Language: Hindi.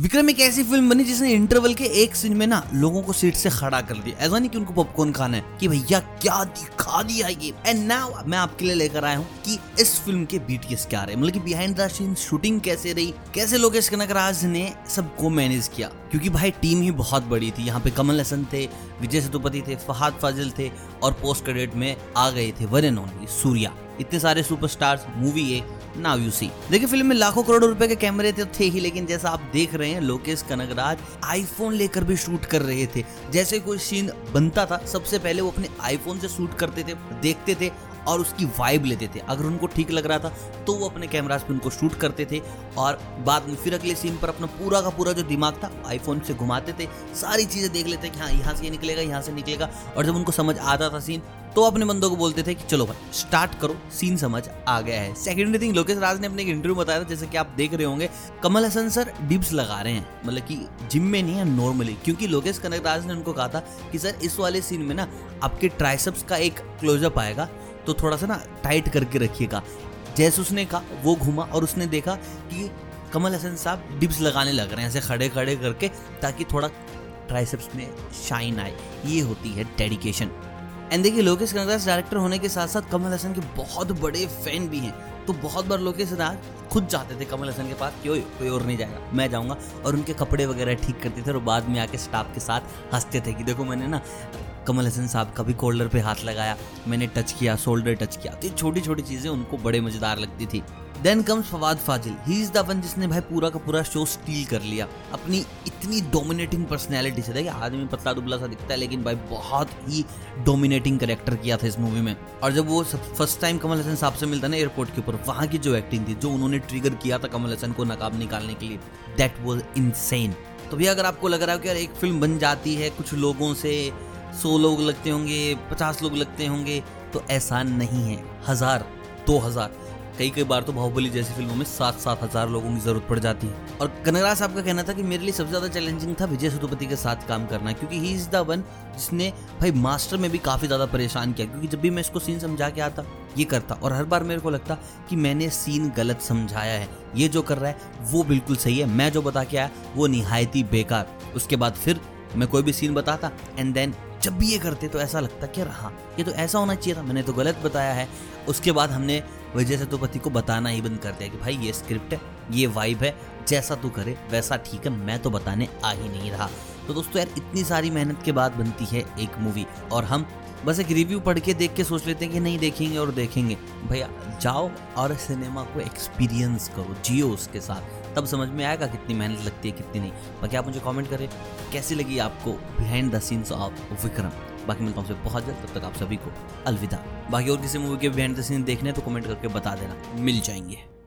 विक्रम एक ऐसी फ़िल्म बनी जिसने इंटरवल के एक सीन में ना लोगों को सीट से खड़ा कर दिया। ऐसा नहीं कि उनको पॉपकॉर्न खाना है कि भैया, क्या दिखा दिया ये। एंड नाउ मैं आपके लिए लेकर आया हूँ कि इस फ़िल्म के बीटीएस क्या रहे मतलब कि बिहाइंड द सीन शूटिंग कैसे रही, कैसे लोकेश कनकराज ने सबको मैनेज किया? क्योंकि भाई टीम ही बहुत बड़ी थी। यहाँ पे कमल हसन थे, विजय सेतुपति थे, फहाद फाजिल थे और पोस्ट क्रेडिट में आ गए थे वन एंड ओनली सूर्या। इतने सारे सुपरस्टार्स मूवी है नाउ यू सी देखिए फ़िल्म में लाखों करोड़ रुपए के कैमरे तो थे ही, लेकिन जैसा आप देख रहे हैं, लोकेश कनगराज आईफोन लेकर भी शूट कर रहे थे। जैसे कोई सीन बनता था, सबसे पहले वो अपने आईफोन से शूट करते थे देखते थे। और उसकी वाइब लेते थे। अगर उनको ठीक लग रहा था तो वो अपने कैमराज पे उनको शूट करते थे और बाद में फिर अगले सीन पर अपना पूरा का पूरा जो दिमाग था आईफोन से घुमाते थे। सारी चीज़ें देख लेते कि हाँ यहाँ से ये निकलेगा, यहाँ से निकलेगा। और जब उनको समझ आता था सीन तो अपने बंदों को बोलते थे कि चलो भाई स्टार्ट करो सीन समझ आ गया है। सेकेंडरी थिंग लोकेश राज ने अपने एक इंटरव्यू बताया था, जैसे कि आप देख रहे होंगे, कमल हसन सर डिप्स लगा रहे हैं। मतलब कि जिम में नहीं है नॉर्मली क्योंकि लोकेश कनक राज ने उनको कहा था कि सर इस वाले सीन में ना, आपके ट्राइसप्स का एक क्लोजअप आएगा तो थोड़ा सा ना टाइट करके रखिएगा। जैसे उसने कहा, वो घूमा और उसने देखा कि कमल हसन साहब डिप्स लगाने लग रहे हैं, ऐसे खड़े खड़े करके ताकि थोड़ा ट्राइसेप्स में शाइन आए। ये होती है डेडिकेशन एंड देखिए, लोकेश कनगराज डायरेक्टर होने के साथ साथ कमल हसन के बहुत बड़े फ़ैन भी हैं। तो बहुत बार लोकेश राज खुद जाते थे कमल हसन के पास क्यों कोई और नहीं जाएगा, मैं जाऊँगा। और उनके कपड़े वगैरह ठीक करते थे और बाद में आके स्टाफ के साथ हँसते थे कि, देखो मैंने ना कमल हसन साहब का भी कोल्डर पे हाथ लगाया, मैंने टच किया शोल्डर टच किया। तो छोटी छोटी चीज़ें उनको बड़े मज़ेदार लगती थी। Then comes Fahadh Faasil. He is the one जिसने भाई पूरा का पूरा शो स्टील कर लिया। अपनी इतनी डोमिनेटिंग पर्सनैलिटी से। देखिए, आदमी पतला दुबला सा दिखता है, लेकिन भाई बहुत ही डोमिनेटिंग करेक्टर किया था इस मूवी में। और जब वो फ़र्स्ट टाइम कमल हसन साहब से मिलता ना एयरपोर्ट के ऊपर, वहाँ की जो एक्टिंग थी, जो उन्होंने ट्रिगर किया था कमल हसन को नकाब निकालने के लिए दैट वॉज़ इनसेन तो भैया, अगर आपको लग रहा है कि यार एक फ़िल्म बन जाती है कुछ लोगों से सौ लोग लगते होंगे, पचास लोग लगते होंगे तो ऐसा नहीं है। हज़ार, दो हज़ार। कई कई बार तो बाहुबली जैसी फ़िल्मों में सात सात हज़ार लोगों की ज़रूरत पड़ जाती है। और कनगरा साहब का कहना था कि मेरे लिए सबसे ज़्यादा चैलेंजिंग था विजय सेतुपति के साथ काम करना, क्योंकि ही इज़ द वन जिसने भाई मास्टर में भी काफ़ी ज़्यादा परेशान किया, क्योंकि जब भी मैं इसको सीन समझा के आता, ये करता। और हर बार मेरे को लगता कि मैंने सीन गलत समझाया है। ये जो कर रहा है, वो बिल्कुल सही है। मैं जो बता के आया, वो निहायती बेकार। उसके बाद फिर मैं कोई भी सीन बताता एंड देन जब भी ये करते तो ऐसा लगता कि हाँ ये तो ऐसा होना चाहिए था, मैंने तो गलत बताया है। उसके बाद हमने वजह सेतुपति को बताना ही बंद कर दिया कि भाई, ये स्क्रिप्ट है, ये वाइब है, जैसा तू करे, वैसा ठीक है, मैं तो बताने आ ही नहीं रहा। तो दोस्तों यार, इतनी सारी मेहनत के बाद बनती है एक मूवी और हम बस एक रिव्यू पढ़ के देख के सोच लेते हैं कि नहीं देखेंगे और देखेंगे। भैया, जाओ और सिनेमा को एक्सपीरियंस करो, जियो उसके साथ। तब समझ में आएगा कितनी मेहनत लगती है, कितनी नहीं। बाकी आप मुझे कमेंट करें, कैसी लगी आपको behind the scenes of Vikram बाकी मिलता हूँ बहुत जल्द तब तक आप सभी को अलविदा। बाकी और किसी मूवी के बिहाइंड द सीन देखने तो कमेंट करके बता देना। मिल जाएँगे।